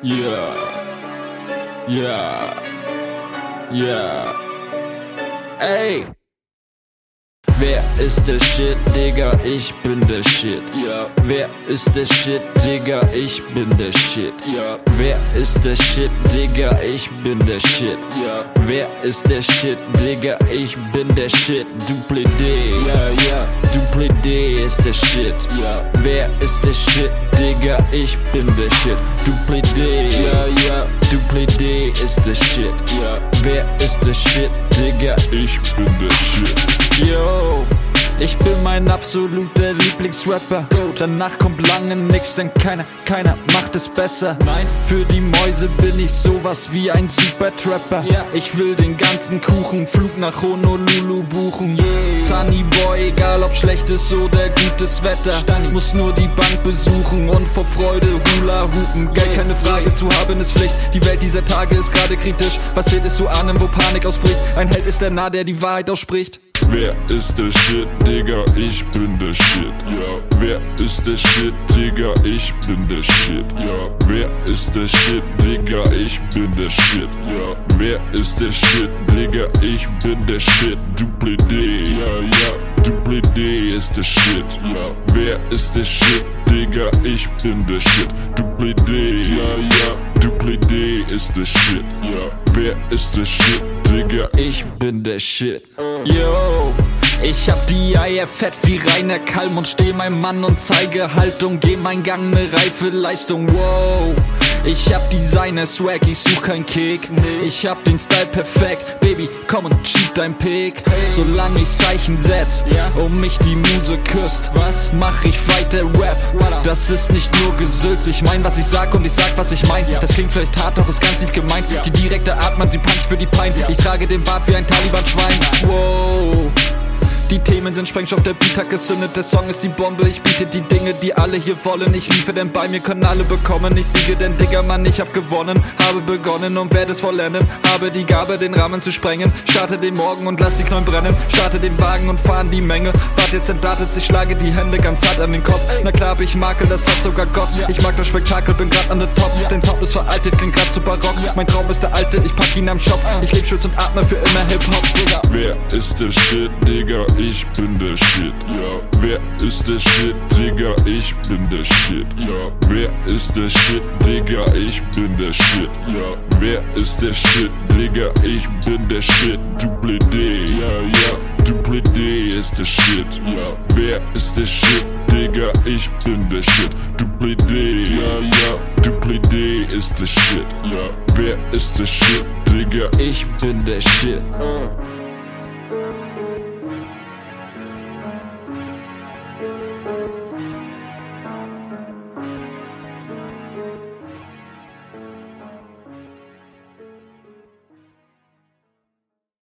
Yeah. Yeah. Yeah. Ey. Wer ist der Shit, Digga? Ich bin der Shit. Ja. Wer ist der Shit, Digga? Ich bin der Shit. Ja. Wer ist der Shit, Digga? Ich bin der Shit. Ja. Wer ist der Shit, Digga? Ich bin der Shit. Duple D. Ja, ja. Duple D ist der Shit. Ja. Wer ist der Shit, Digga? Ich bin der Shit. Duple D. Ja, ja. Duple D ist der Shit. Ja. Wer ist der Shit, Digga? Ich bin der Shit. Yo. Ich bin mein absoluter Lieblingsrapper. Danach kommt lange nix, denn keiner, keiner macht es besser. Nein, für die Mäuse bin ich sowas wie ein super Trapper. Ich will den ganzen Kuchen, Flug nach Honolulu buchen. Sunny Boy, egal ob schlechtes oder gutes Wetter. Muss nur die Bank besuchen und vor Freude Hula hupen. Geld keine Frage zu haben ist Pflicht. Die Welt dieser Tage ist gerade kritisch. Was hättest zu ahnen, wo Panik ausbricht? Ein Held ist der Nah, der die Wahrheit ausspricht. Wer ist der Shit, Digga? Ich bin der Shit. Ja. Wer ist der Shit, Digga? Ich bin der Shit. Ja. Wer ist der Shit, Digga? Ich bin der Shit. Ja. Wer ist der Shit, Digga? Ich bin der Shit. Duple D. Ja, ja. Duple D ist der Shit. Ja. Wer ist der Shit, Digga? Ich bin der Shit. Duple D. Ja, ja. D ist der Shit. Ja. Wer ist der Shit, Digga? Ich bin der Shit. Yo. Ich hab die Eier fett wie Rainer Kalm und steh mein Mann und zeige Haltung, geh mein Gang ne reife Leistung, wow. Ich hab Designer Swag, ich such kein Kick. Ich hab den Style perfekt, Baby, komm und cheat dein Pick. Solange ich Zeichen setz und mich die Muse küsst, was mach ich weiter Rap? Das ist nicht nur Gesülz, ich mein, was ich sag und ich sag, was ich mein. Das klingt vielleicht hart, doch ist ganz nicht gemeint. Die direkte Art, man sie punch für die Pein. Ich trage den Bart wie ein Taliban-Schwein. Wow. Die Themen sind Sprengstoff, der Beat hat gezündet, der Song ist die Bombe. Ich biete die Dinge, die alle hier wollen. Ich liefere, denn bei mir können alle bekommen. Ich siege, denn Digga, Mann, ich hab gewonnen. Habe begonnen und werde es vollenden. Habe die Gabe, den Rahmen zu sprengen. Starte den Morgen und lass die Knollen brennen. Starte den Wagen und fahren die Menge. Wart jetzt entdartet, ich schlage die Hände ganz hart an den Kopf. Na klar, hab ich Makel, das hat sogar Gott. Ich mag das Spektakel, bin grad an der Top. Dein Sound ist veraltet, klingt grad zu barock. Mein Traum ist der alte, ich pack ihn am Shop. Ich leb schütz und atme für immer Hip-Hop, Digga. Wer ist der Shit, Digga? Ich bin der Shit. Ja. Wer ist der Shit, Digga? Ich bin der Shit. Ja. Wer ist der Shit, Digga? Ich bin der Shit. Ja. Wer ist der Shit, Digga? Ich bin der Shit. Duple D. Ja, ja. Duple D ist der Shit. Ja. Wer ist der Shit, Digga? Ich bin der Shit. Duple D. Ja, ja. Duple D ist der Shit. Ja. Wer ist der Shit, Digga? Ich bin der Shit.